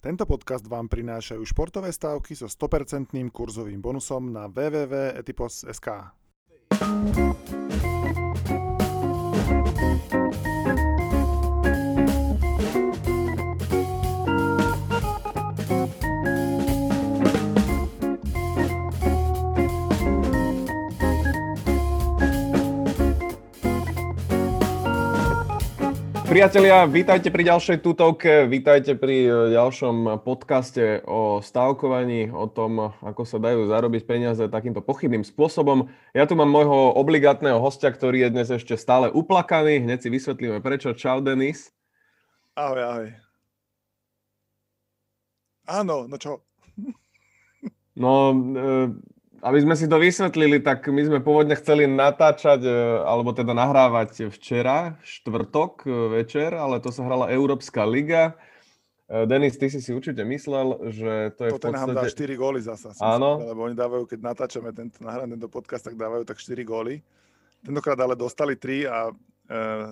Tento podcast vám prinášajú športové stávky so 100% kurzovým bonusom na www.etipos.sk. Priatelia, vítajte pri ďalšej tutovke, vítajte pri e, ďalšom podcaste o stavkovaní, o tom, ako sa dajú zarobiť peniaze takýmto pochybným spôsobom. Ja tu mám môjho obligátneho hostia, ktorý je dnes ešte stále uplakaný. Hneď si vysvetlíme prečo. Čau, Denis. Ahoj, ahoj. Áno, no čo? No, e, aby sme si to vysvetlili, tak my sme pôvodne chceli natáčať, e, alebo teda nahrávať včera, štvrtok e, večer, ale to sa hrala Európska liga. E, Denis, ty si si určite myslel, že to je to v podstate... dá 4 góly zasa. Áno. Myslel, lebo oni dávajú, keď natáčame tento, nahráme tento podcast, tak dávajú tak 4 góly. Tentokrát ale dostali 3 a e,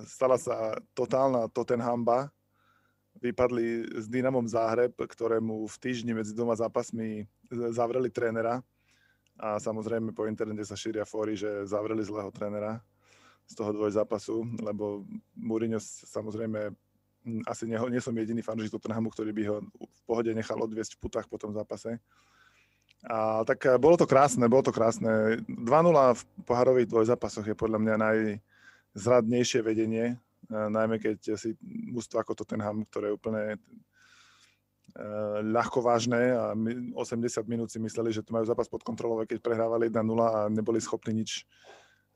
stala sa totálna Tottenhamba. Vypadli s Dynamom Záhreb, ktorému v týždni medzi dvoma zápasmi zavreli trénera a samozrejme po internete sa šíria fóry, že zavreli zlého trénera z toho dvoj zápasu, lebo Mourinho samozrejme asi nie, nie som jediný fanúšik Tottenhamu, ktorý by ho v pohode nechal odviesť v putách po tom zápase. A tak eh, bolo to krásne, bolo to krásne. 2-0 v pohárových dvojzápasoch je podľa mňa najzradnejšie vedenie, eh, najmä keď si mústvo ako Tottenham, ktoré úplne ľahko vážne a 80 minút si mysleli, že tu majú zápas pod kontrolou, keď prehrávali 1-0 a neboli schopní nič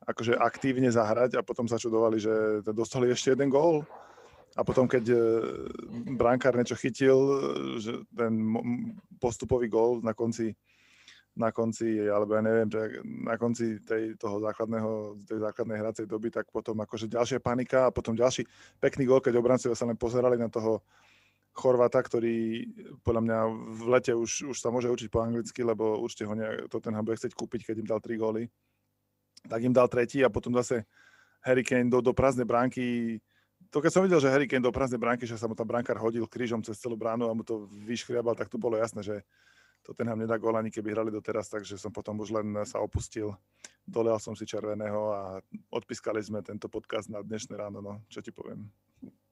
akože aktívne zahrať a potom sa čudovali, že dostali ešte jeden gól. A potom, keď eh, brankár niečo chytil, že ten postupový gól na konci, na konci, alebo ja neviem, že na konci tej, toho základného, tej základnej hracej doby, tak potom akože ďalšia panika a potom ďalší pekný gól, keď obrancovia sa len pozerali na toho Chorvata, ktorý podľa mňa v lete už, už sa môže učiť po anglicky, lebo určite ho ne, to ten bude chcieť kúpiť, keď im dal 3 góly. Tak im dal tretí a potom zase Harry Kane do, do prázdnej bránky. To keď som videl, že Harry Kane do prázdnej bránky, že sa mu tam brankár hodil krížom cez celú bránu a mu to vyškriabal, tak to bolo jasné, že to ten nedá gól ani keby hrali doteraz, takže som potom už len sa opustil. Dolehal som si červeného a odpískali sme tento podcast na dnešné ráno, no čo ti poviem.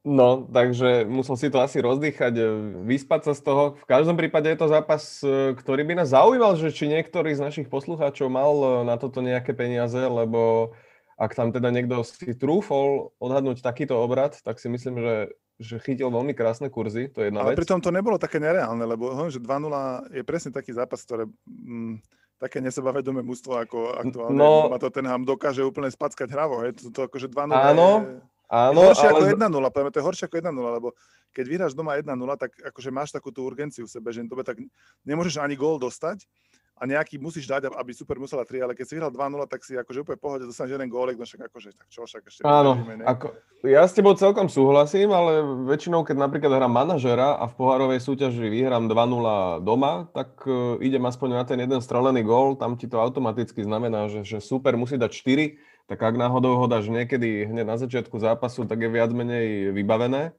No, takže musel si to asi rozdýchať, e, vyspať sa z toho. V každom prípade je to zápas, e, ktorý by nás zaujímal, že či niektorý z našich poslucháčov mal e, na toto nejaké peniaze, lebo ak tam teda niekto si trúfol odhadnúť takýto obrad, tak si myslím, že, že chytil veľmi krásne kurzy, to je jedna Ale vec. pritom to nebolo také nereálne, lebo hm, že 2-0 je presne taký zápas, ktoré mm, také nesebavedomé mužstvo ako aktuálne no, ma to ten ham dokáže úplne spackať hravo. Je to, to akože 2-0 áno, je Áno, je horšie ale... ako 1-0, poviem, to je horšie ako 1-0, lebo keď vyhráš doma 1-0, tak akože máš takú tú urgenciu v sebe, že dobe, tak nemôžeš ani gól dostať a nejaký musíš dať, aby super musela 3, ale keď si vyhral 2-0, tak si akože úplne pohode dostaneš jeden gólek, no však akože, tak čo, však ešte Áno, ako, ja s tebou celkom súhlasím, ale väčšinou, keď napríklad hrám manažera a v pohárovej súťaži vyhrám 2-0 doma, tak uh, idem aspoň na ten jeden strelený gól, tam ti to automaticky znamená, že, že super musí dať 4, tak ak náhodou ho dáš niekedy hneď na začiatku zápasu, tak je viac menej vybavené.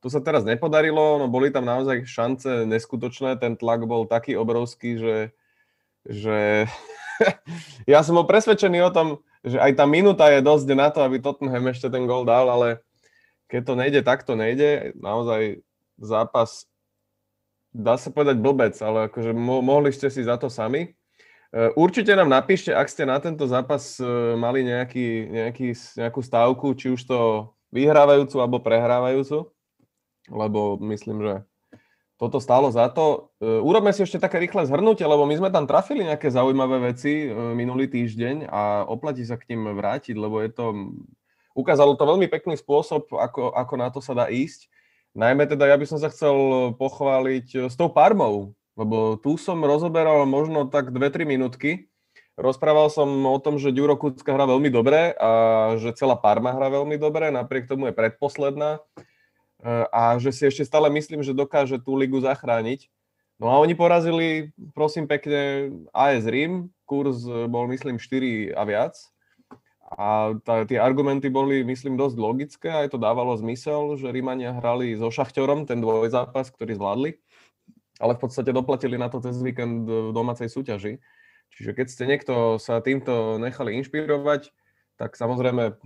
To sa teraz nepodarilo, no boli tam naozaj šance neskutočné, ten tlak bol taký obrovský, že, že ja som bol presvedčený o tom, že aj tá minúta je dosť na to, aby Tottenham ešte ten gol dal, ale keď to nejde, tak to nejde. Naozaj zápas, dá sa povedať blbec, ale akože mo- mohli ste si za to sami. Eh, určite nám napíšte, ak ste na tento zápas eh, mali nejaký, nejaký, nejakú stávku, či už to vyhrávajúcu alebo prehrávajúcu, lebo myslím, že toto stálo za to. Eh, urobme si ešte také rýchle zhrnutie, lebo my sme tam trafili nejaké zaujímavé veci minulý týždeň a oplatí sa k ním vrátiť, lebo je to, ukázalo to veľmi pekný spôsob, ako, ako na to sa dá ísť. Najmä teda ja by som sa chcel pochváliť s tou Parmou, lebo tu som rozoberal možno tak 2-3 minútky. Rozprával som o tom, že Ďuro Kucka hrá veľmi dobre a že celá Parma hrá veľmi dobre, napriek tomu je predposledná e, a že si ešte stále myslím, že dokáže tú ligu zachrániť. No a oni porazili, prosím pekne, AS Rím, kurz bol myslím 4 a viac. A tá, tie argumenty boli, myslím, dosť logické, aj to dávalo zmysel, že Rímania hrali so Šachťorom ten dvojzápas, ktorý zvládli. ale v podstate doplatili na to cez víkend v domácej súťaži. Čiže keď ste niekto sa týmto nechali inšpirovať, tak samozrejme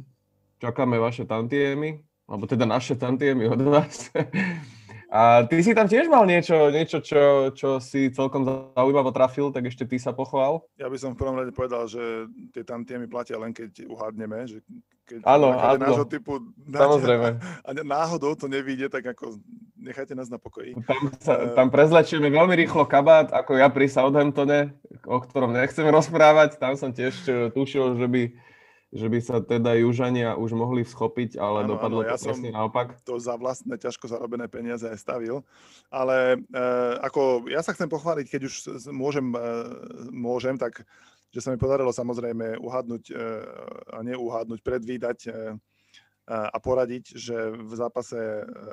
čakáme vaše tantiemy, alebo teda naše tantiemy od vás. A ty si tam tiež mal niečo, niečo čo, čo si celkom zaujímavo trafil, tak ešte ty sa pochvál. Ja by som v prvom rade povedal, že tie tantiemy platia len keď uhádneme, že keď áno, áno. nášho typu Samozrejme. A náhodou to nevíde, tak ako nechajte nás na pokoji. Tam, sa, uh, tam prezlečíme veľmi rýchlo kabát, ako ja pri Southamptone, o ktorom nechcem rozprávať. Tam som tiež eh, tušil, že by že by sa teda Južania už mohli schopiť, ale ano, dopadlo ano, ja to presne naopak. to za vlastné ťažko zarobené peniaze aj stavil. Ale e, ako ja sa chcem pochváliť, keď už môžem, e, môžem tak že sa mi podarilo samozrejme uhádnuť e, a neuhádnuť, predvídať e, a poradiť, že v zápase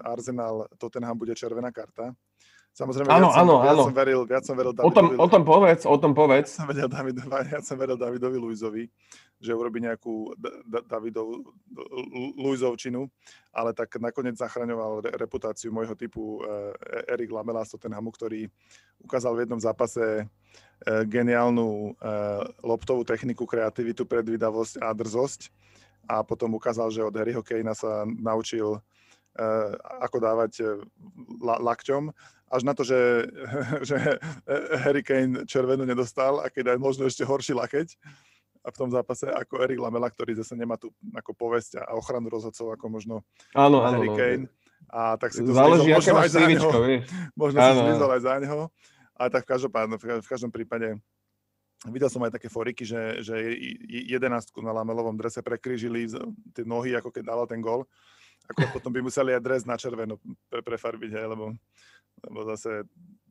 Arsenal Tottenham bude červená karta. Samozrejme, áno, viac, áno, som, viac áno. som veril, viac som veril Davidovi. O tom, o tom povedz, o tom povedz. Som veril Davidovi, ja som veril Davidovi Luizovi, že urobí nejakú Davidov Luizovčinu, ale tak nakoniec zachraňoval reputáciu môjho typu eh, Erik Lamela z Tottenhamu, ktorý ukázal v jednom zápase eh, geniálnu eh, loptovú techniku, kreativitu, predvídavosť a drzosť a potom ukázal, že od Harryho Kanea sa naučil ako dávať lakťom, až na to, že, že Harry Kane červenú nedostal a keď aj možno ešte horší lakeť, a v tom zápase ako Erik Lamela, ktorý zase nemá tu ako povesť a ochranu rozhodcov ako možno áno, Harry áno, Kane. A tak si to Záleží, možno aj za neho. Možno áno, si zlizol aj za neho. A tak v každom, v každom prípade videl som aj také foriky, že, že jedenáctku na Lamelovom drese prekryžili tie nohy, ako keď dala ten gol. Ako potom by museli aj dres na červeno pre, prefarbiť, hej, lebo, lebo zase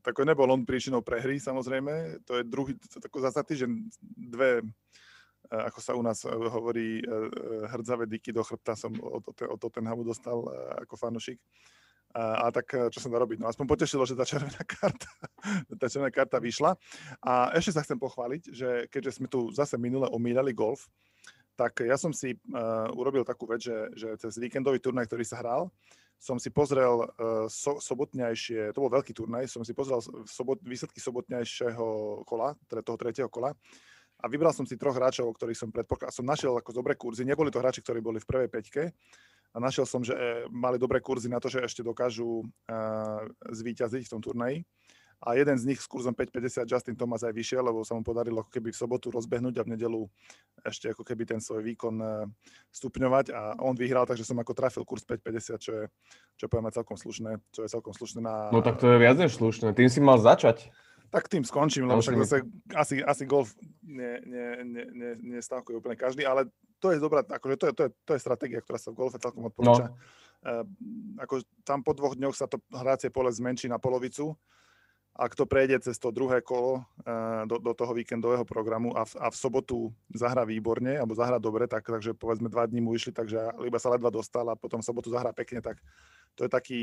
tako nebol on príčinou prehry, samozrejme. To je druhý, to, za týždeň dve E, ako sa u nás e, hovorí, e, hrdzavé dyky do chrbta som od, od Tottenhamu dostal ako fanušik. A, a tak čo som dá robiť? No aspoň potešilo, že tá červená karta, tá červená karta vyšla. A ešte sa chcem pochváliť, že keďže sme tu zase minule omíľali golf, tak ja som si uh, urobil takú vec, že, že cez víkendový turnaj, ktorý sa hral, som si pozrel uh, so, sobotňajšie, to bol veľký turnaj, som si pozrel sobot, výsledky sobotňajšieho kola, teda toho tretieho kola a vybral som si troch hráčov, ktorých som predpokladal, som našiel ako dobré kurzy. Neboli to hráči, ktorí boli v prvej peťke a našiel som, že e, mali dobré kurzy na to, že ešte dokážu uh, zvíťaziť v tom turnaji. A jeden z nich s kurzom 5,50 Justin Thomas aj vyšiel, lebo sa mu podarilo ako keby v sobotu rozbehnúť a v nedelu ešte ako keby ten svoj výkon uh, stupňovať a on vyhral, takže som ako trafil kurz 5,50, čo je, čo poviem celkom slušné, čo je celkom slušné na... No tak to je viac než slušné, tým si mal začať. Tak tým skončím, lebo však zase asi, asi golf ne, ne, ne, ne, úplne každý, ale to je dobrá, akože to je, to je, to je stratégia, ktorá sa v golfe celkom odporúča. No. Uh, ako tam po dvoch dňoch sa to hracie pole zmenší na polovicu a kto prejde cez to druhé kolo uh, do, do toho víkendového programu a v, a v sobotu zahra výborne, alebo zahra dobre, tak, takže povedzme dva dní mu išli, takže iba sa ledva dostal a potom v sobotu zahra pekne, tak to je taký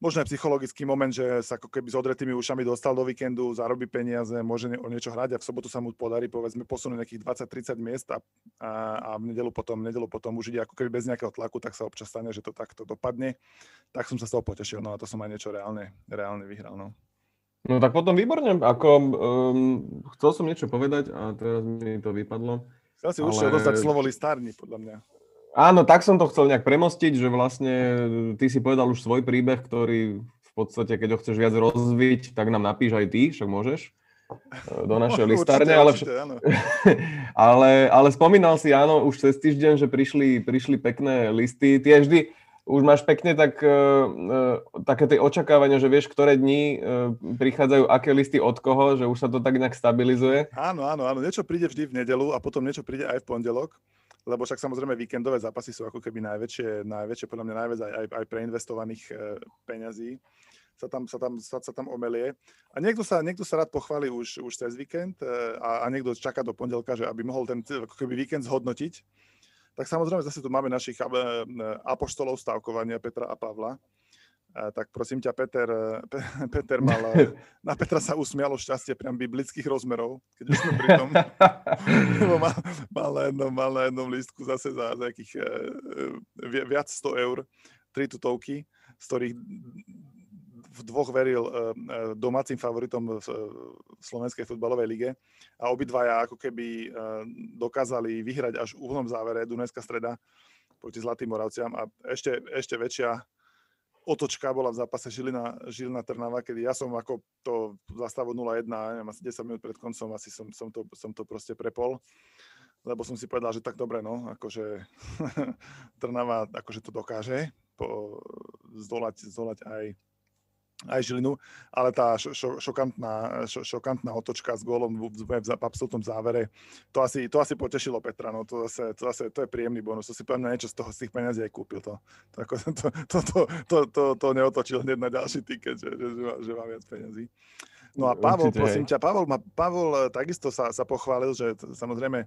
možno aj psychologický moment, že sa ako keby s odretými ušami dostal do víkendu, zarobí peniaze, môže o niečo hrať a v sobotu sa mu podarí povedzme posunúť nejakých 20-30 miest a, a, a v nedelu potom, nedelu potom už ide ako keby bez nejakého tlaku, tak sa občas stane, že to takto dopadne. Tak som sa z toho potešil, no a to som aj niečo reálne, reálne vyhral. No. No tak potom výborne, ako um, chcel som niečo povedať a teraz mi to vypadlo. Chcel si ale... už dostať slovo listárni, podľa mňa. Áno, tak som to chcel nejak premostiť, že vlastne ty si povedal už svoj príbeh, ktorý v podstate, keď ho chceš viac rozviť, tak nám napíš aj ty, však môžeš e, do našej no, listárne, ale, vš- ale, ale spomínal si, áno, už cez týždeň, že prišli, prišli pekné listy. Ty vždy už máš pekne tak, uh, také tie očakávania, že vieš, ktoré dni uh, prichádzajú aké listy od koho, že už sa to tak nejak stabilizuje. Áno, áno, áno. Niečo príde vždy v nedelu a potom niečo príde aj v pondelok lebo však samozrejme víkendové zápasy sú ako keby najväčšie, najväčšie podľa mňa najviac aj, aj, aj preinvestovaných e, peňazí sa tam, sa tam, sa, sa tam omelie. A niekto sa, niekto sa rád pochváli už, už cez víkend e, a, a niekto čaká do pondelka, že aby mohol ten ako keby víkend zhodnotiť. Tak samozrejme zase tu máme našich e, apoštolov stavkovania Petra a Pavla, tak prosím ťa, Peter, Peter mal, na Petra sa usmialo šťastie priam biblických rozmerov, keď už sme pri tom. mal, mal, na jednom, mal na jednom lístku zase za, za nejakých uh, viac 100 eur, tri tutovky, z ktorých v dvoch veril domácim favoritom v, slovenskej futbalovej lige. A obidvaja ako keby dokázali vyhrať až v úvodnom závere Dunajská streda proti Zlatým Moravciam. A ešte, ešte väčšia otočka bola v zápase Žilina, Žilina Trnava, kedy ja som ako to zastavu 0-1, neviem, asi 10 minút pred koncom asi som, som, to, som to proste prepol. Lebo som si povedal, že tak dobre, no, akože Trnava akože to dokáže po, zdolať, zdolať aj, aj Žilinu, ale tá šo, šokantná, šo, šokantná otočka s gólom v, v, v absolútnom závere, to asi, to asi potešilo Petra, no to zase, to zase to je príjemný bonus, to si poviem niečo z toho, z tých peniazí aj kúpil to. To, to, to, to, to, to, to neotočil hneď na ďalší tiket, že, že, že, má, že má viac peniazí. No a Pavol, Určite, prosím ťa, Pavol, ma, Pavol eh, takisto sa, sa pochválil, že samozrejme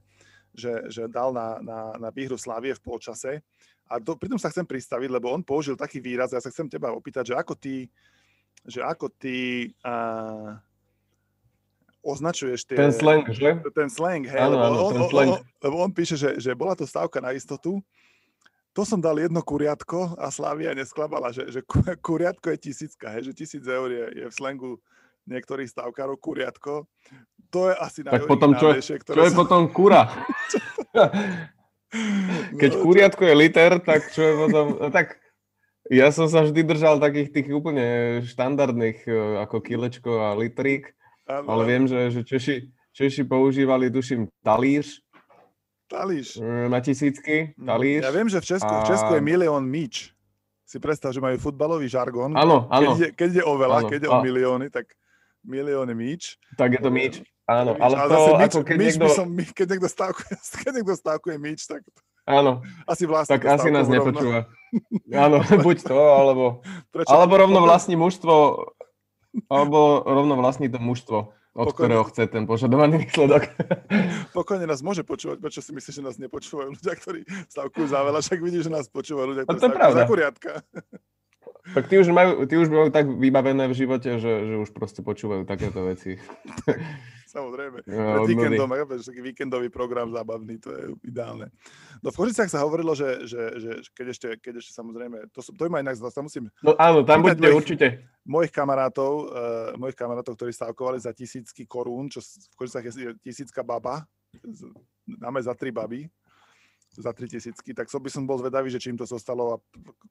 že, že dal na, na, na výhru Slávie v polčase. A to, pritom sa chcem pristaviť, lebo on použil taký výraz, ja sa chcem teba opýtať, že ako ty, že ako ty uh, označuješ tie... Ten slang, že? Ten slang, hej, áno, lebo, áno, on, ten slang. On, lebo on píše, že, že bola to stávka na istotu, to som dal jedno kuriatko a Slávia nesklabala, že, že kuriatko je tisícka, hej, že tisíc eur je, je v slangu niektorých stavkárov kuriatko. To je asi tak potom čo, ktoré čo je potom kura? Keď no, kuriatko je liter, tak čo je potom... Tak ja som sa vždy držal takých tých úplne štandardných e, ako kilečko a litrík, ano. ale viem, že, že Češi, Češi používali, tuším, talíř. Talíř. E, na tisícky, mm. talíř. Ja viem, že v Česku, a... v Česku je milión míč. Si predstav, že majú futbalový žargón. Áno, áno. Keď ide, keď ide o veľa, áno. keď ide o milióny, tak milióny míč. Tak je to míč. Áno, ale, ale to, míč, ako keď míč niekto... Som, keď niekto stávkuje, keď niekto stávkuje míč, tak Áno. Asi vlastne Tak asi nás rovno. nepočúva. Áno, buď to, alebo, Prečo? alebo rovno vlastní mužstvo, alebo rovno vlastní to mužstvo, od Pokojne. ktorého chce ten požadovaný výsledok. Pokojne nás môže počúvať, prečo si myslíš, že nás nepočúvajú ľudia, ktorí stavkujú za veľa, však vidíš, že nás počúvajú ľudia, ktorí stavkujú za kuriatka. Tak tí už, majú, tí už majú tak vybavené v živote, že, že už proste počúvajú takéto veci. Samozrejme. No, Pred víkendom, taký víkendový program zábavný, to je ideálne. No v Kožicách sa hovorilo, že, že, že keď, ešte, keď ešte samozrejme, to, to ma inak sa musím... No áno, tam buďte mojich, určite. Mojich kamarátov, uh, mojich kamarátov, ktorí stavkovali za tisícky korún, čo v Kožicách je tisícka baba, dáme za tri baby, za 3000, tak so by som bol zvedavý, že čím to zostalo a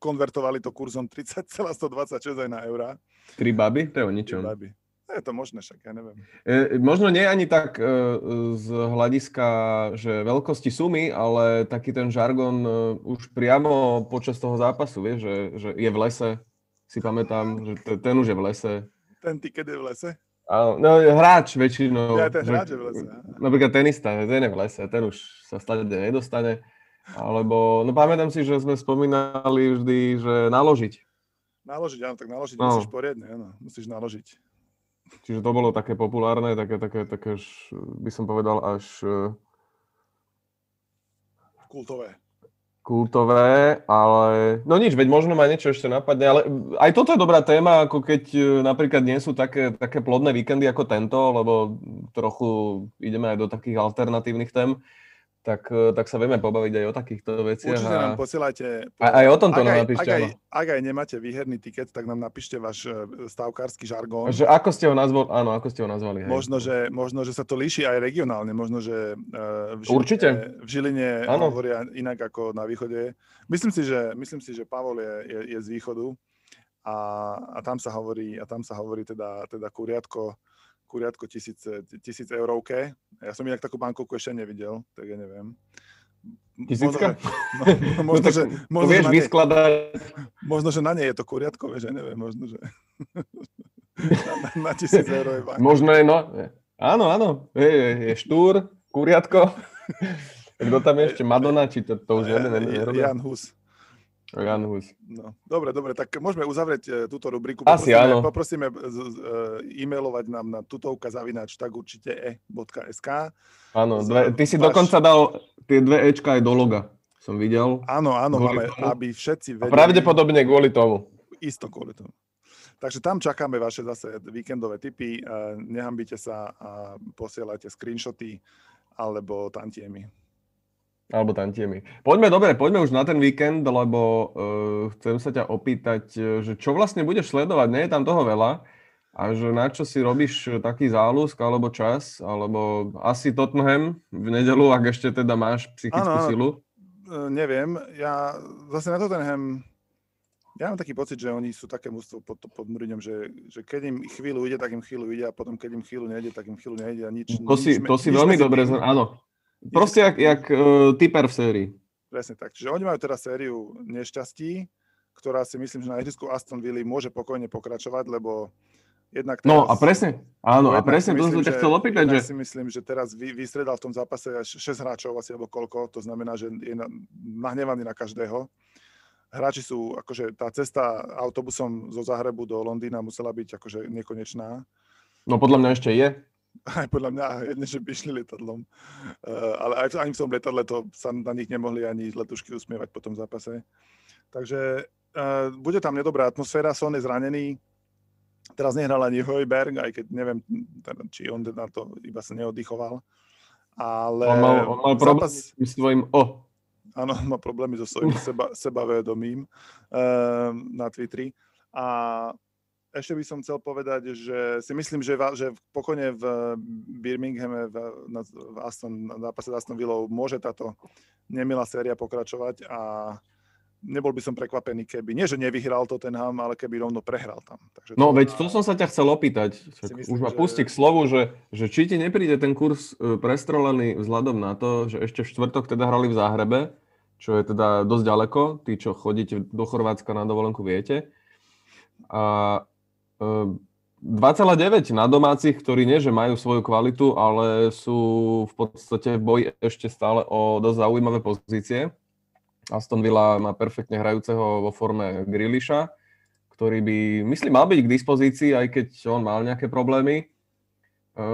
konvertovali to kurzom 30,126 aj na eurá. Tri baby? To je o ničom. baby. Je to možné, však ja neviem. E, možno nie ani tak e, z hľadiska, že veľkosti sumy, ale taký ten žargon e, už priamo počas toho zápasu, vieš, že, že je v lese, si pamätám, že t- ten už je v lese. Ten tiket je v lese? Áno, no hráč väčšinou. Ja, ten hráč je v lese. Napríklad tenista, ten je v lese, ten už sa stade nedostane. Alebo, no pamätám si, že sme spomínali vždy, že naložiť. Naložiť, áno, tak naložiť no. musíš poriadne, áno, musíš naložiť. Čiže to bolo také populárne, také, také, také, by som povedal, až... E, kultové. Kultové, ale... No nič, veď možno ma niečo ešte napadne, ale aj toto je dobrá téma, ako keď e, napríklad nie sú také, také plodné víkendy ako tento, lebo trochu ideme aj do takých alternatívnych tém tak, e, tak sa vieme pobaviť aj o takýchto veciach. Určite nám posielajte. Po... Aj, aj o tomto ak nám napíšte. Ak aj, ak aj nemáte výherný tiket, tak nám napíšte váš e, stavkársky žargón. Že ako ste ho nazvali, áno, ako ste ho nazvali. Hej. Možno, že, možno, že sa to líši aj regionálne, možno, že uh, v Žiline, Určite. v Žiline hovoria inak ako na východe. Myslím si, že, myslím si, že Pavol je, je, je z východu a, a tam sa hovorí, a tam sa hovorí teda, teda kuriatko, kuriatko tisíc, tisíc eurovke. Ja som inak takú bankovku ešte nevidel, tak ja neviem. Tisícka? No, no, možno, no, že, možno, vieš že vyskladať. Možno, že na nej je to kuriatko, vieš, ja neviem, možno, že na, na, na tisíc eur je banka. Možno je, no, áno, áno, je, je, je štúr, kuriatko. Kto tam je ešte? Madonna, či to, to už jeden nerobia? Jan Hus. Jan Hus. No, dobre, dobre, tak môžeme uzavrieť e, túto rubriku. Asi poprosíme, áno. Poprosíme e, e-mailovať nám na tutovka zavinač tak určite e.sk. Áno, dve, ty si váš... dokonca dal tie dve Ečka aj do loga, som videl. Áno, áno, máme, tomu. aby všetci vedeli. A pravdepodobne kvôli tomu. Isto kvôli tomu. Takže tam čakáme vaše zase víkendové tipy. E, nehambite sa a posielajte screenshoty alebo tantiemy. Alebo tantiemi. Poďme, dobre, poďme už na ten víkend, lebo uh, chcem sa ťa opýtať, že čo vlastne budeš sledovať? Nie je tam toho veľa. A že na čo si robíš taký záľusk alebo čas, alebo asi Tottenham v nedelu, ak ešte teda máš psychickú ano, silu? E, neviem. Ja zase na Tottenham ja mám taký pocit, že oni sú také mústvo pod, pod Mourinhom, že, že keď im chvíľu ide, tak im chvíľu ide a potom keď im chvíľu nejde, tak im chvíľu nejde a nič. To si, nič, to si nič veľmi dobre, áno. Proste jak, jak uh, typer v sérii. Presne tak. Čiže oni majú teraz sériu nešťastí, ktorá si myslím, že na ihrisku Aston Villa môže pokojne pokračovať, lebo jednak teraz, No a presne, áno, a presne to som ťa chcel opýtať, že... si myslím, že teraz vy, vystredal v tom zápase až 6 hráčov asi, alebo koľko, to znamená, že je nahnevaný na každého hráči sú, akože tá cesta autobusom zo Zahrebu do Londýna musela byť akože nekonečná. No podľa mňa ešte je. Aj podľa mňa, jedne, že by išli lietadlom. Uh, ale aj ani v tom lietadle to sa na nich nemohli ani letušky usmievať po tom zápase. Takže uh, bude tam nedobrá atmosféra, Son je zranený. Teraz nehral ani Hojberg, aj keď neviem, teda, či on na to iba sa neoddychoval. Ale on mal, on mal problém zápas... s svojím O. Áno, má problémy so svojím seba, sebavedomím uh, na Twitteri. A ešte by som chcel povedať, že si myslím, že, že pokojne v Birminghame v, na, v Aston, na zápase Aston Villou môže táto nemilá séria pokračovať a nebol by som prekvapený, keby, nie že nevyhral to ten Ham, ale keby rovno prehral tam. Takže no veď to som sa ťa chcel opýtať. Myslím, Už ma že... pustí k slovu, že, že či ti nepríde ten kurz e, prestrelený vzhľadom na to, že ešte v štvrtok teda hrali v Záhrebe čo je teda dosť ďaleko. Tí, čo chodíte do Chorvátska na dovolenku, viete. A 2,9 e, na domácich, ktorí nie, že majú svoju kvalitu, ale sú v podstate v boji ešte stále o dosť zaujímavé pozície. Aston Villa má perfektne hrajúceho vo forme Grilliša, ktorý by, myslím, mal byť k dispozícii, aj keď on mal nejaké problémy. E,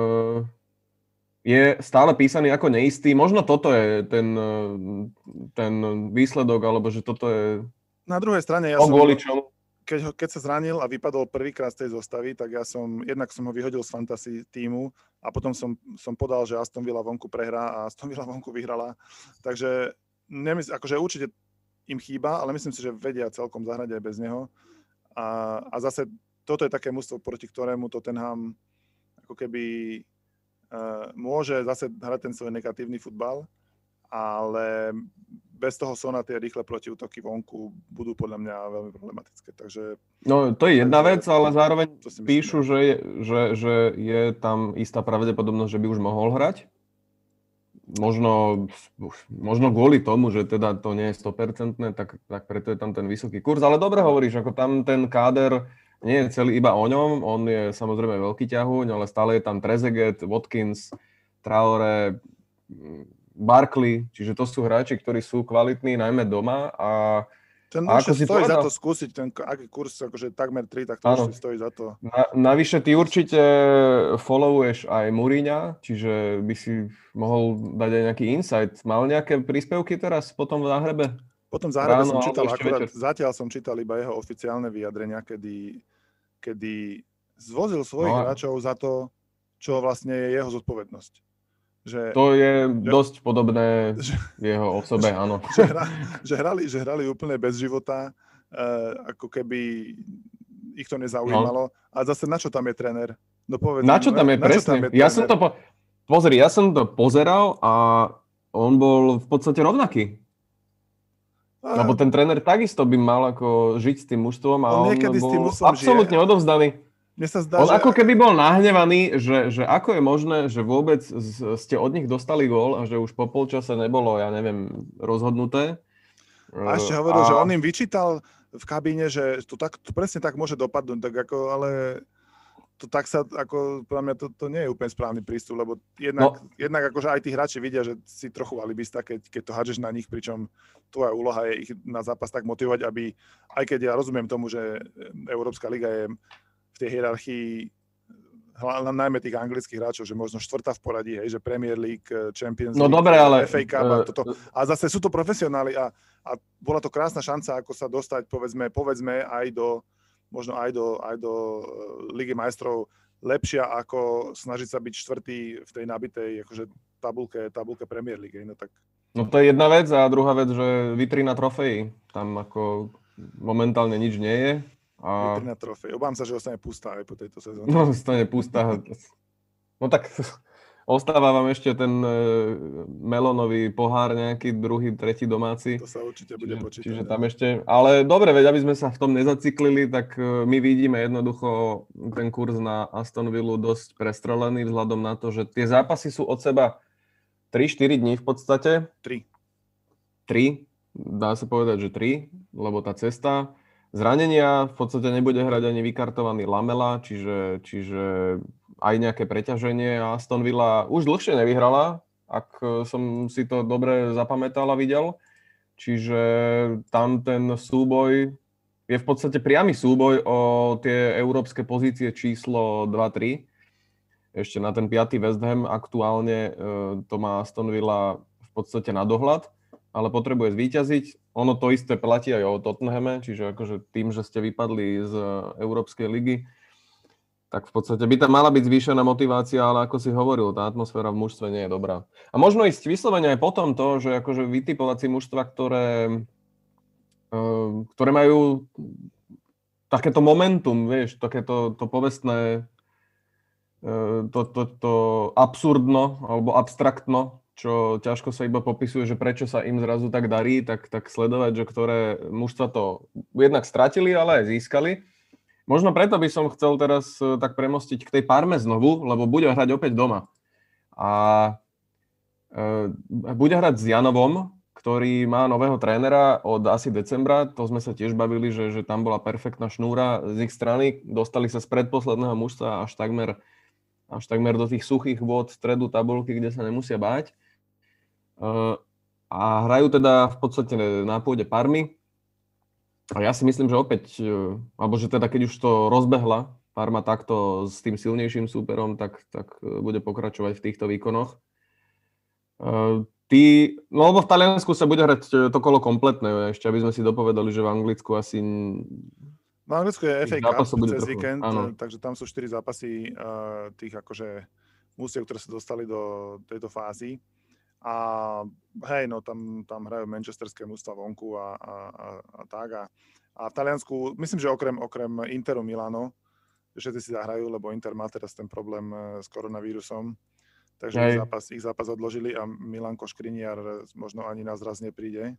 je stále písaný ako neistý. Možno toto je ten, ten výsledok, alebo že toto je... Na druhej strane ja som... Keď, ho, keď sa zranil a vypadol prvýkrát z tej zostavy, tak ja som, jednak som ho vyhodil z fantasy týmu a potom som, som podal, že Aston Villa vonku prehrá a Aston Villa vonku vyhrala. Takže nemysl, akože určite im chýba, ale myslím si, že vedia celkom zahrať aj bez neho. A, a zase toto je také mústvo, proti ktorému Tottenham ako keby Eh, môže zase hrať ten svoj negatívny futbal, ale bez toho Sona tie rýchle protiútoky vonku budú podľa mňa veľmi problematické. Takže, no to je jedna vec, ale zároveň píšu, že je, že, že je tam istá pravdepodobnosť, že by už mohol hrať. Možno, možno kvôli tomu, že teda to nie je 100%, tak, tak preto je tam ten vysoký kurz. Ale dobre hovoríš, ako tam ten káder nie je celý iba o ňom, on je samozrejme veľký ťahuň, ale stále je tam Trezeget, Watkins, Traore, Barkley, čiže to sú hráči, ktorí sú kvalitní najmä doma a ten a ako si stojí povedal, za to skúsiť, ten aký kurz, akože takmer 3, tak to už stojí za to. Na, navyše ty určite followuješ aj Mourinha, čiže by si mohol dať aj nejaký insight. Mal nejaké príspevky teraz potom v záhrebe? Potom zároveň som čítal akurát, zatiaľ som čítal iba jeho oficiálne vyjadrenia, kedy, kedy zvozil svojich no. hráčov za to, čo vlastne je jeho zodpovednosť. Že, to je že, dosť podobné že, jeho osobe, že, áno. Že, hra, že, hrali, že hrali úplne bez života, uh, ako keby ich to nezaujímalo. No. A zase na čo tam je tréner? No povedz, na čo tam je, na presne. Tam je ja som to po... Pozri, ja som to pozeral a on bol v podstate rovnaký. Lebo ten tréner takisto by mal ako žiť s tým mužstvom a on, on bol absolútne žije. odovzdaný. Mne sa zdá, on že... ako keby bol nahnevaný, že, že ako je možné, že vôbec ste od nich dostali gól a že už po polčase nebolo, ja neviem, rozhodnuté. A ešte hovoril, a... že on im vyčítal v kabíne, že to, tak, to presne tak môže dopadnúť, tak ako, ale to tak sa, ako, podľa mňa to, to nie je úplne správny prístup, lebo jednak, no. jednak akože aj tí hráči vidia, že si trochu alibista, keď, keď to hádžeš na nich, pričom tvoja úloha je ich na zápas tak motivovať, aby, aj keď ja rozumiem tomu, že Európska liga je tej hierarchii najmä tých anglických hráčov, že možno štvrtá v poradí, hej, že Premier League, Champions no, League, dobre, ale... FA Cup a toto. A zase sú to profesionáli a, a bola to krásna šanca, ako sa dostať, povedzme, povedzme aj do, možno aj do, aj do eh, Ligy majstrov lepšia ako snažiť sa byť štvrtý v tej nabitej akože tabulke, tabulke Premier League. No tak No to je jedna vec a druhá vec, že vitrina trofejí. Tam ako momentálne nič nie je. A... Vitrina trofej. Obám sa, že ostane pustá aj po tejto sezóne. No, ostane pustá. No tak Ostáva vám ešte ten e, melónový pohár, nejaký druhý, tretí domáci. To sa určite bude počítať. Čiže tam ešte, ale dobre, veď aby sme sa v tom nezaciklili, tak e, my vidíme jednoducho ten kurz na Aston Villa dosť prestrelený vzhľadom na to, že tie zápasy sú od seba 3-4 dní v podstate. 3. 3, dá sa povedať, že 3, lebo tá cesta. Zranenia v podstate nebude hrať ani vykartovaný Lamela, čiže, čiže aj nejaké preťaženie a Aston Villa už dlhšie nevyhrala, ak e, som si to dobre zapamätal a videl. Čiže tam ten súboj je v podstate priamy súboj o tie európske pozície číslo 2-3. Ešte na ten 5. West Ham aktuálne e, to má Aston Villa v podstate na dohľad, ale potrebuje zvíťaziť. Ono to isté platí aj o Tottenhame, čiže akože tým, že ste vypadli z Európskej ligy, tak v podstate by tam mala byť zvýšená motivácia, ale ako si hovoril, tá atmosféra v mužstve nie je dobrá. A možno ísť vyslovene aj potom to, že akože vytipovať si mužstva, ktoré, eh, ktoré majú takéto momentum, vieš, takéto to povestné, eh, to, to, to absurdno alebo abstraktno, čo ťažko sa iba popisuje, že prečo sa im zrazu tak darí, tak, tak sledovať, že ktoré mužstva to jednak stratili, ale aj získali Možno preto by som chcel teraz e, tak premostiť k tej Parme znovu, lebo bude hrať opäť doma. A e, bude hrať s Janovom, ktorý má nového trénera od asi decembra. To sme sa tiež bavili, že, že tam bola perfektná šnúra z ich strany. Dostali sa z predposledného mužstva až takmer, až takmer do tých suchých vôd stredu tabulky, kde sa nemusia báť. E, a hrajú teda v podstate na pôde Parmy. A ja si myslím, že opäť, e, alebo že teda keď už to rozbehla Parma takto s tým silnejším súperom, tak, tak e, bude pokračovať v týchto výkonoch. Ty, no lebo v Taliansku sa bude hrať to kolo kompletné, ešte aby sme si dopovedali, že v Anglicku asi... V Anglicku je FA Cup cez trochu, víkend, áno. takže tam sú 4 zápasy uh, tých akože mústiev, ktoré sa dostali do tejto fázy. A hej, no tam, tam hrajú manchesterské mústva vonku a, a, a, a tak. A, a v Taliansku, myslím, že okrem, okrem Interu Milano, všetci si zahrajú, lebo Inter má teraz ten problém e, s koronavírusom. Takže ich zápas, ich zápas odložili a Milanko Škriniar možno ani nás raz nepríde.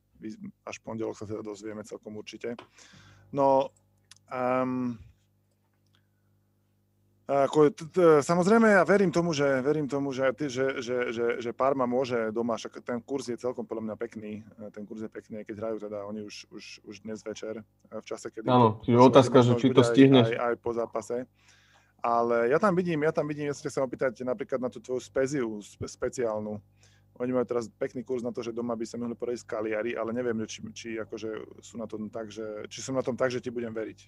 Až pondelok sa teda dozvieme celkom určite. No, um, ako, t- t- samozrejme, ja verím tomu, že, verím tomu, že, že, že, že, že Parma môže doma, však ten kurz je celkom podľa mňa pekný, e, ten kurz je pekný, keď hrajú teda oni už, už, už dnes večer, e, v čase, kedy... Áno, čiže otázka, že či to stihneš. Aj, aj, po zápase. Ale ja tam vidím, ja tam vidím, ja sa opýtať napríklad na tú tvoju speziu spe, speciálnu. Oni majú teraz pekný kurz na to, že doma by sa mohli poradiť z Kaliari, ale neviem, či, či akože sú na tom tak, že, či som na tom tak, že ti budem veriť.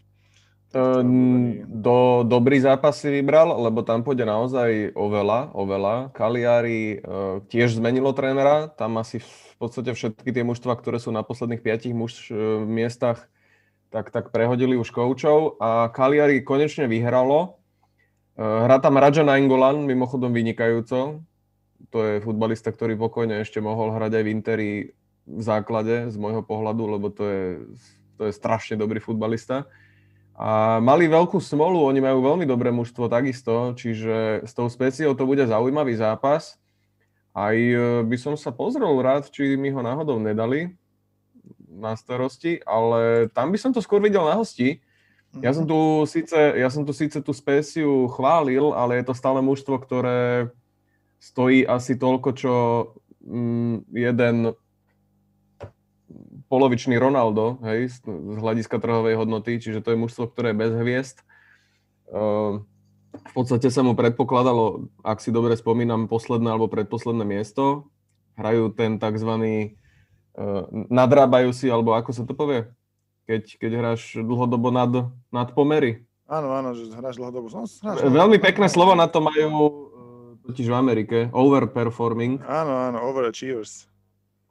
Do, dobrý zápas si vybral, lebo tam pôjde naozaj oveľa, oveľa. Kaliari uh, tiež zmenilo trénera, tam asi v podstate všetky tie mužstva, ktoré sú na posledných piatich muž, uh, miestach, tak, tak prehodili už koučov a Kaliari konečne vyhralo. Uh, hrá tam Raja Nainggolan, mimochodom vynikajúco. To je futbalista, ktorý pokojne ešte mohol hrať aj v Interi v základe z môjho pohľadu, lebo to je, to je strašne dobrý futbalista. A mali veľkú smolu, oni majú veľmi dobré mužstvo takisto, čiže s tou speciou to bude zaujímavý zápas. Aj e, by som sa pozrel rád, či mi ho náhodou nedali na starosti, ale tam by som to skôr videl na hosti. Ja som tu síce, ja som tu síce tú spéciu chválil, ale je to stále mužstvo, ktoré stojí asi toľko, čo mm, jeden polovičný Ronaldo, hej, z hľadiska trhovej hodnoty, čiže to je mužstvo, ktoré je bez hviezd. Ehm, v podstate sa mu predpokladalo, ak si dobre spomínam, posledné alebo predposledné miesto. Hrajú ten tzv. Ehm, nadrábajú si, alebo ako sa to povie? Keď, keď hráš dlhodobo nad, nad pomery. Áno, áno, že hráš dlhodobo. No, hráš Veľmi pekné slovo na to majú totiž v Amerike. Overperforming. Áno, áno, overachievers.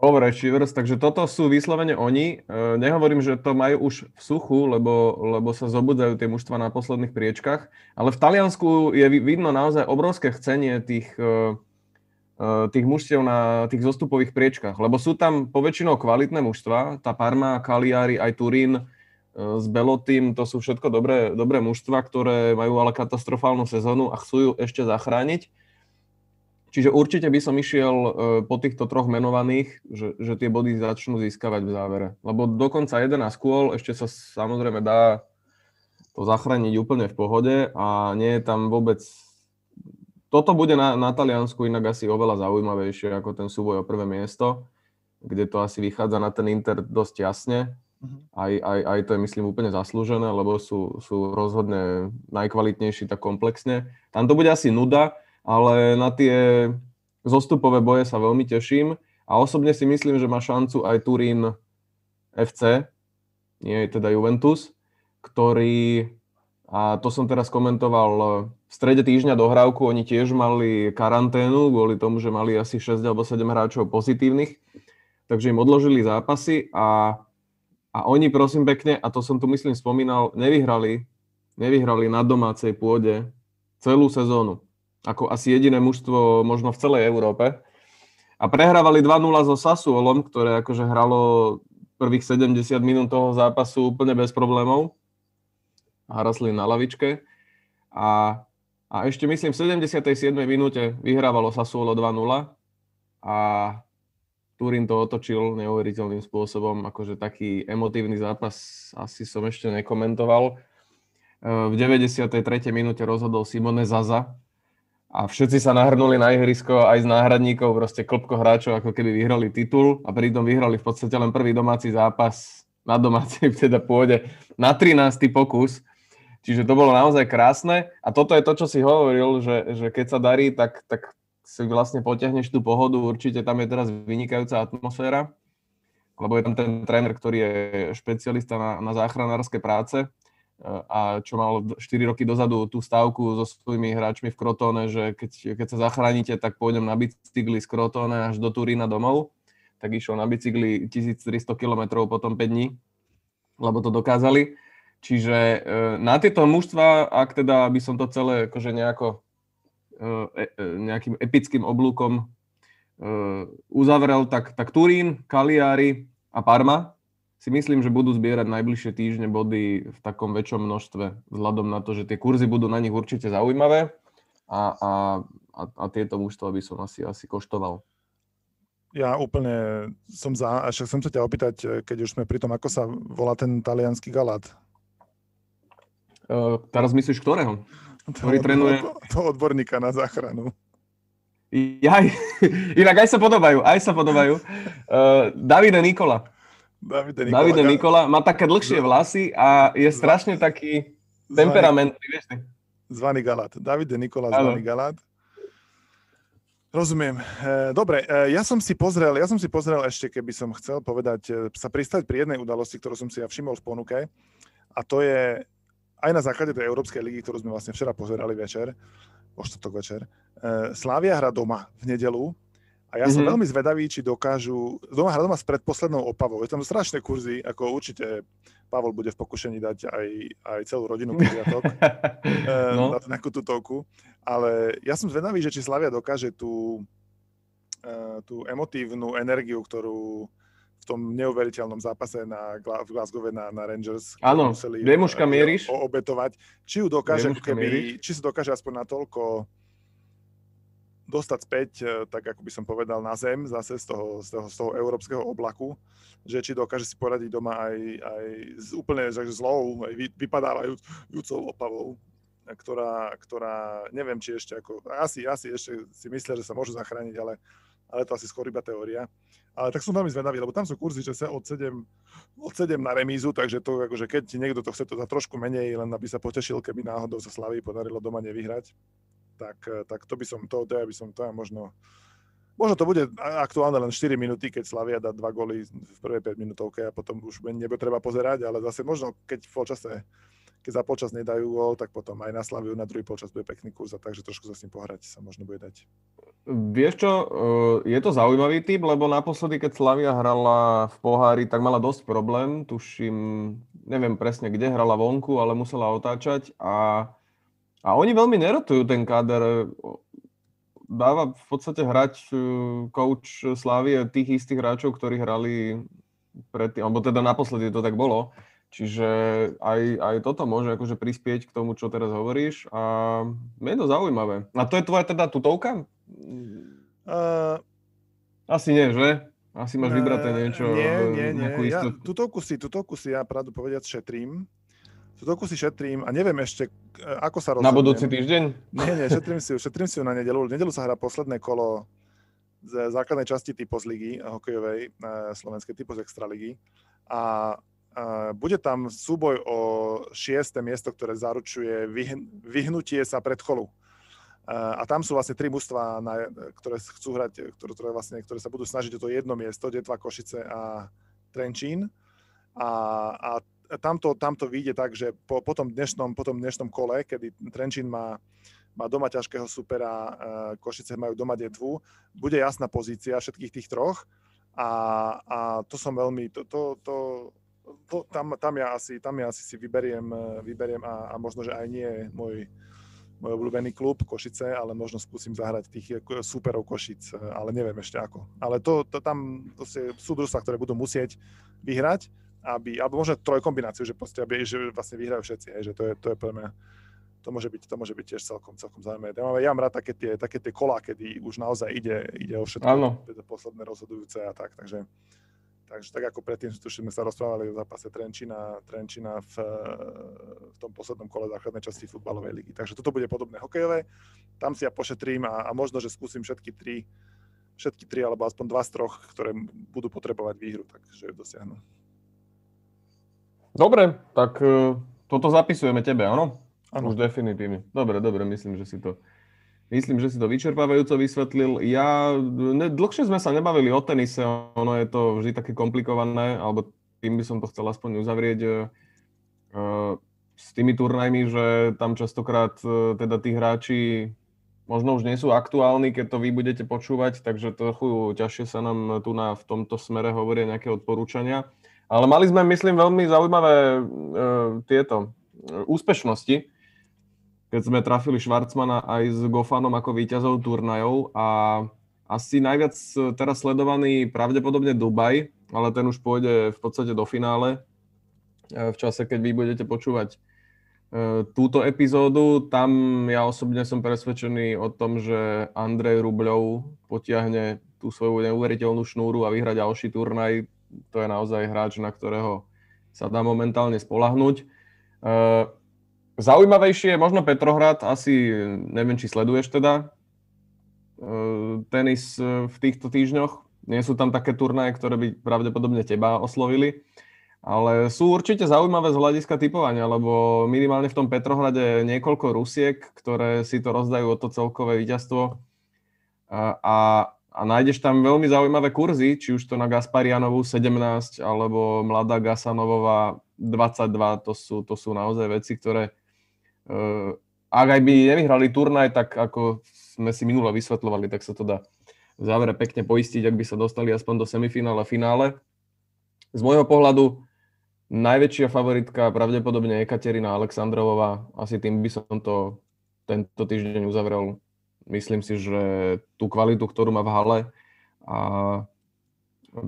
Overachievers, takže toto sú vyslovene oni. E, nehovorím, že to majú už v suchu, lebo, lebo sa zobudzajú tie mužstva na posledných priečkach, ale v Taliansku je vidno naozaj obrovské chcenie tých, e, tých mužstiev na tých zostupových priečkách, lebo sú tam poväčšinou kvalitné mužstva, tá Parma, Cagliari, aj Turín, s Belotým, to sú všetko dobré, dobré mužstva, ktoré majú ale katastrofálnu sezónu a chcú ju ešte zachrániť. Čiže určite by som išiel e, po týchto troch menovaných, že, že tie body začnú získavať v závere. Lebo dokonca 11 kôl ešte sa samozrejme dá to zachrániť úplne v pohode a nie je tam vôbec... Toto bude na, na Taliansku inak asi oveľa zaujímavejšie ako ten súboj o prvé miesto, kde to asi vychádza na ten Inter dosť jasne. Uh-huh. Aj, aj, aj to je myslím úplne zaslúžené, lebo sú, sú rozhodne najkvalitnejší tak komplexne. Tam to bude asi nuda, ale na tie zostupové boje sa veľmi teším a osobne si myslím, že má šancu aj Turín FC, nie je teda Juventus, ktorý, a to som teraz komentoval v strede týždňa dohrávku, oni tiež mali karanténu kvôli tomu, že mali asi 6 alebo 7 hráčov pozitívnych, takže im odložili zápasy a, a oni prosím pekne, a to som tu myslím spomínal, nevyhrali, nevyhrali na domácej pôde celú sezónu ako asi jediné mužstvo možno v celej Európe. A prehrávali 2-0 so Sassuolom, ktoré akože hralo prvých 70 minút toho zápasu úplne bez problémov. A rasli na lavičke. A, a ešte myslím v 77. minúte vyhrávalo Sassuolo 2-0 a Turín to otočil neuveriteľným spôsobom, akože taký emotívny zápas asi som ešte nekomentoval. V 93. minúte rozhodol Simone Zaza, a všetci sa nahrnuli na ihrisko aj z náhradníkov, proste klopko hráčov, ako keby vyhrali titul a pritom vyhrali v podstate len prvý domáci zápas na domácej teda pôde na 13. pokus. Čiže to bolo naozaj krásne a toto je to, čo si hovoril, že, že keď sa darí, tak, tak si vlastne potiahneš tú pohodu, určite tam je teraz vynikajúca atmosféra, lebo je tam ten tréner, ktorý je špecialista na, na záchranárske práce a čo mal 4 roky dozadu tú stávku so svojimi hráčmi v Krotone, že keď, keď sa zachránite, tak pôjdem na bicykli z Krotone až do Turína domov, tak išiel na bicykli 1300 km potom 5 dní, lebo to dokázali. Čiže e, na tieto mužstva, ak teda by som to celé akože nejako e, e, nejakým epickým oblúkom uzavrel, tak, tak Turín, Cagliari a Parma, si myslím, že budú zbierať najbližšie týždne body v takom väčšom množstve, vzhľadom na to, že tie kurzy budú na nich určite zaujímavé a, a, a, a tieto mužstva by som asi, asi koštoval. Ja úplne som za, a však chcem sa ťa opýtať, keď už sme pri tom, ako sa volá ten talianský galát? Uh, teraz myslíš ktorého? Ktorý trénuje... To, to odborníka na záchranu. Jaj, inak aj sa podobajú, aj sa podobajú. Uh, Davide Nikola. Davide Nikola. Davide Nikola má také dlhšie vlasy a je strašne taký temperamentný, vieš Zvaný Galát. Davide Nikola, zvaný Galát. Rozumiem. E, dobre, e, ja som si pozrel, ja som si pozrel ešte, keby som chcel povedať, e, sa pristať pri jednej udalosti, ktorú som si ja všimol v ponuke, a to je aj na základe tej Európskej ligy, ktorú sme vlastne včera pozerali večer, po štvrtok večer. Slávia hra doma v nedelu a ja som mm-hmm. veľmi zvedavý, či dokážu, doma hra doma s predposlednou opavou. Je tam strašné kurzy, ako určite Pavol bude v pokušení dať aj, aj celú rodinu poriadok eh, no. na nejakú tutovku. Ale ja som zvedavý, že či Slavia dokáže tú, eh, tú emotívnu energiu, ktorú v tom neuveriteľnom zápase na, v Glasgow na, na Rangers Áno, museli viem mieríš. obetovať. Či ju dokáže, keby, či sa dokáže aspoň natoľko dostať späť, e, tak ako by som povedal, na zem zase z toho, z toho, z toho európskeho oblaku, že či dokáže si poradiť doma aj, aj s úplne že zlou, aj vypadávajúcou opavou, ktorá, ktorá neviem, či ešte ako, asi, asi ešte si myslia, že sa môžu zachrániť, ale, ale to asi skôr iba teória. Ale tak som veľmi zvedavý, lebo tam sú kurzy, že sa od 7, od 7 na remízu, takže to akože keď niekto to chce to za trošku menej, len aby sa potešil, keby náhodou sa Slaví podarilo doma nevyhrať, tak, eh, tak to by som, to, to ja by som, to ja možno, možno to bude aktuálne len 4 minúty, keď Slavia dá dva goly v prvej 5 minútovke a potom už nebude treba pozerať, ale zase možno, keď v polčase, keď za polčas nedajú gol, tak potom aj na Slaviu na druhý polčas bude pekný kurz a takže trošku sa s ním pohrať sa možno bude dať. Vieš čo, eh, je to zaujímavý typ, lebo naposledy, keď Slavia hrala v pohári, tak mala dosť problém, tuším, neviem presne kde, hrala vonku, ale musela otáčať a a oni veľmi nerotujú ten káder. dáva v podstate hrať uh, coach Slávie tých istých hráčov, ktorí hrali predtým, alebo teda naposledy to tak bolo. Čiže aj, aj toto môže akože prispieť k tomu, čo teraz hovoríš a je to zaujímavé. A to je tvoja teda tutovka? Uh, Asi nie, že? Asi máš vybraté niečo. Nie, nie, nie. Ja, tutovku si, tutovku si ja pravdu povediať šetrím. Tutovku si šetrím a neviem ešte, e, ako sa rozhodnem. Na budúci týždeň? Nie, nie, šetrím si, šetrím si ju na nedelu. V nedelu sa hrá posledné kolo z základnej časti typos ligy hokejovej, slovenskej typos extraligy. A bude tam súboj o šiesté miesto, ktoré zaručuje vyhnutie sa pred cholu. A tam sú vlastne tri mužstva, ktoré chcú hrať, ktoré, ktoré, vlastne, ktoré sa budú snažiť o to jedno miesto, Detva, Košice a Trenčín. A, a tamto, tamto vyjde tak, že po, po, tom dnešnom, po tom dnešnom kole, kedy Trenčín má, má doma ťažkého supera, Košice majú doma Detvu, bude jasná pozícia všetkých tých troch. A, a to som veľmi, to, to, to, to, tam, tam, ja asi, tam ja asi si vyberiem, eh, vyberiem a, a možno, že aj nie môj, môj obľúbený klub Košice, ale možno skúsim zahrať tých eh, superov Košic, ale neviem ešte ako. Ale to, to tam to sú družstva, ktoré budú musieť vyhrať, aby, alebo možno trojkombináciu, že, proste, aby, že vlastne vyhrajú všetci, hej, že to je, to je pre mňa, to môže byť, to môže byť tiež celkom, celkom zaujímavé. Ja mám, ja mám rád také tie, také tie kolá, kedy už naozaj ide, ide o všetko, posledné rozhodujúce a tak, takže Takže tak ako predtým tuším, sme sa rozprávali o zápase Trenčina, Trenčina v, v tom poslednom kole základnej časti futbalovej ligy. Takže toto bude podobné hokejové. Tam si ja pošetrím a, a možno, že skúsim všetky tri, všetky tri alebo aspoň dva z troch, ktoré budú potrebovať výhru, takže dosiahnu. Dobre, tak e, toto zapisujeme tebe, áno? Áno. Už definitívne. Dobre, dobre, myslím, že si to Myslím, že si to vyčerpávajúco vysvetlil. Ja, ne, dlhšie sme sa nebavili o tenise, ono je to vždy také komplikované, alebo tým by som to chcel aspoň uzavrieť uh, s tými turnajmi, že tam častokrát uh, teda tí hráči možno už nie sú aktuálni, keď to vy budete počúvať, takže trochu ťažšie sa nám tu na, v tomto smere hovoria nejaké odporúčania. Ale mali sme, myslím, veľmi zaujímavé uh, tieto úspešnosti keď sme trafili Švarcmana aj s Gofanom ako víťazov turnajov a asi najviac teraz sledovaný pravdepodobne Dubaj, ale ten už pôjde v podstate do finále e, v čase, keď vy budete počúvať e, túto epizódu. Tam ja osobne som presvedčený o tom, že Andrej Rubľov potiahne tú svoju neuveriteľnú šnúru a vyhrať ďalší turnaj. To je naozaj hráč, na ktorého sa dá momentálne spolahnúť. E, Zaujímavejšie je možno Petrohrad, asi neviem, či sleduješ teda e, tenis e, v týchto týždňoch. Nie sú tam také turnaje, ktoré by pravdepodobne teba oslovili, ale sú určite zaujímavé z hľadiska typovania, lebo minimálne v tom Petrohrade je niekoľko Rusiek, ktoré si to rozdajú o to celkové víťazstvo a, a, nájdeš tam veľmi zaujímavé kurzy, či už to na Gasparianovú 17 alebo Mladá Gasanovová 22, to sú, to sú naozaj veci, ktoré Eh, ak aj by nevyhrali turnaj, tak ako sme si minule vysvetľovali, tak sa to dá v závere pekne poistiť, ak by sa dostali aspoň do semifinále, finále. Z môjho pohľadu najväčšia favoritka pravdepodobne Katerina Aleksandrovová. Asi tým by som to tento týždeň uzavrel. Myslím si, že tú kvalitu, ktorú má v hale a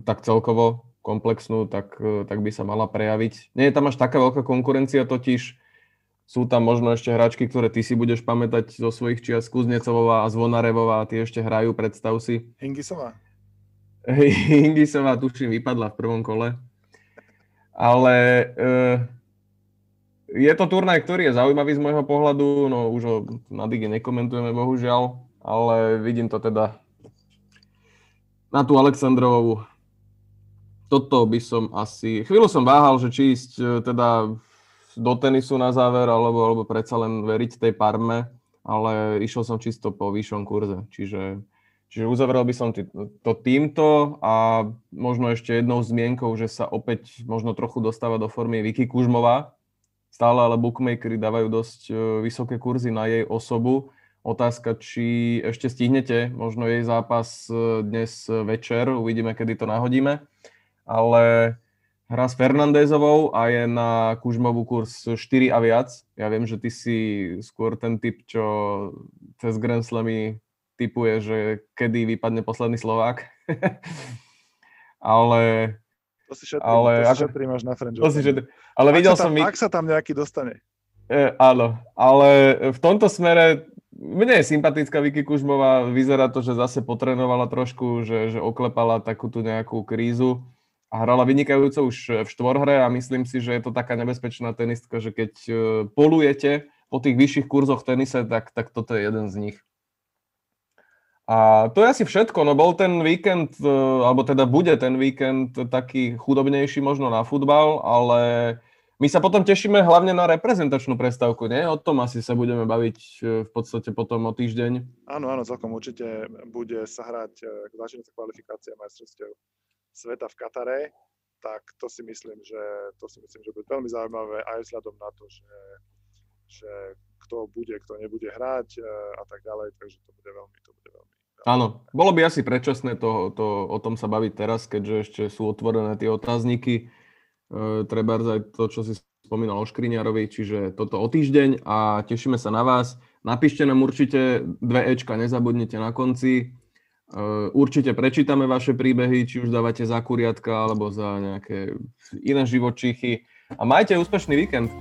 tak celkovo komplexnú, tak, tak by sa mala prejaviť. Nie je tam až taká veľká konkurencia totiž sú tam možno ešte hračky, ktoré ty si budeš pamätať zo svojich čias, Kuznecová a Zvonarevová, tie ešte hrajú, predstav si. Hingisová. Hingisová, tuším, vypadla v prvom kole. Ale e, je to turnaj, ktorý je zaujímavý z môjho pohľadu, no už ho na Digi nekomentujeme, bohužiaľ, ale vidím to teda na tú Aleksandrovú. Toto by som asi... Chvíľu som váhal, že či ísť e, teda do tenisu na záver, alebo, alebo predsa len veriť tej Parme, ale išiel som čisto po vyššom kurze. Čiže, čiže uzavrel by som to týmto a možno ešte jednou zmienkou, že sa opäť možno trochu dostáva do formy Vicky Kužmová. Stále ale bookmakery dávajú dosť e, vysoké kurzy na jej osobu. Otázka, či ešte stihnete možno jej zápas e, dnes večer, uvidíme, kedy to nahodíme. Ale Hra s Fernandezovou a je na Kužmovú kurz 4 a viac. Ja viem, že ty si skôr ten typ, čo cez Grand Slamy typuje, že kedy vypadne posledný Slovák. ale... To si šetrím, ale, to si ako, šetrím až na French to si šetrím. Ale ak videl sa tam, som... Ak sa tam nejaký dostane. E, áno, ale v tomto smere mne je sympatická Vicky Kužmová, vyzerá to, že zase potrenovala trošku, že, že oklepala takú tú nejakú krízu a hrala vynikajúco už v štvorhre a myslím si, že je to taká nebezpečná tenistka, že keď e, polujete po tých vyšších kurzoch tenise, tak, tak toto je jeden z nich. A to je asi všetko, no bol ten víkend, e, alebo teda bude ten víkend taký chudobnejší možno na futbal, ale my sa potom tešíme hlavne na reprezentačnú prestávku, nie? O tom asi sa budeme baviť e, v podstate potom o týždeň. Áno, áno, celkom určite bude sa hrať, e, začína sa kvalifikácia majstrovstiev sveta v Katare, tak to si myslím, že to si myslím, že bude veľmi zaujímavé aj vzhľadom na to, že, že kto bude, kto nebude hrať a tak ďalej, takže to bude veľmi, to bude veľmi. Áno, bolo by asi predčasné to, to, o tom sa baviť teraz, keďže ešte sú otvorené tie otázniky E, treba aj to, čo si spomínal o Škriňarovi, čiže toto o týždeň a tešíme sa na vás. Napíšte nám určite dve Ečka, nezabudnite na konci. E, určite prečítame vaše príbehy, či už dávate za kuriatka alebo za nejaké iné živočíchy. A majte úspešný víkend.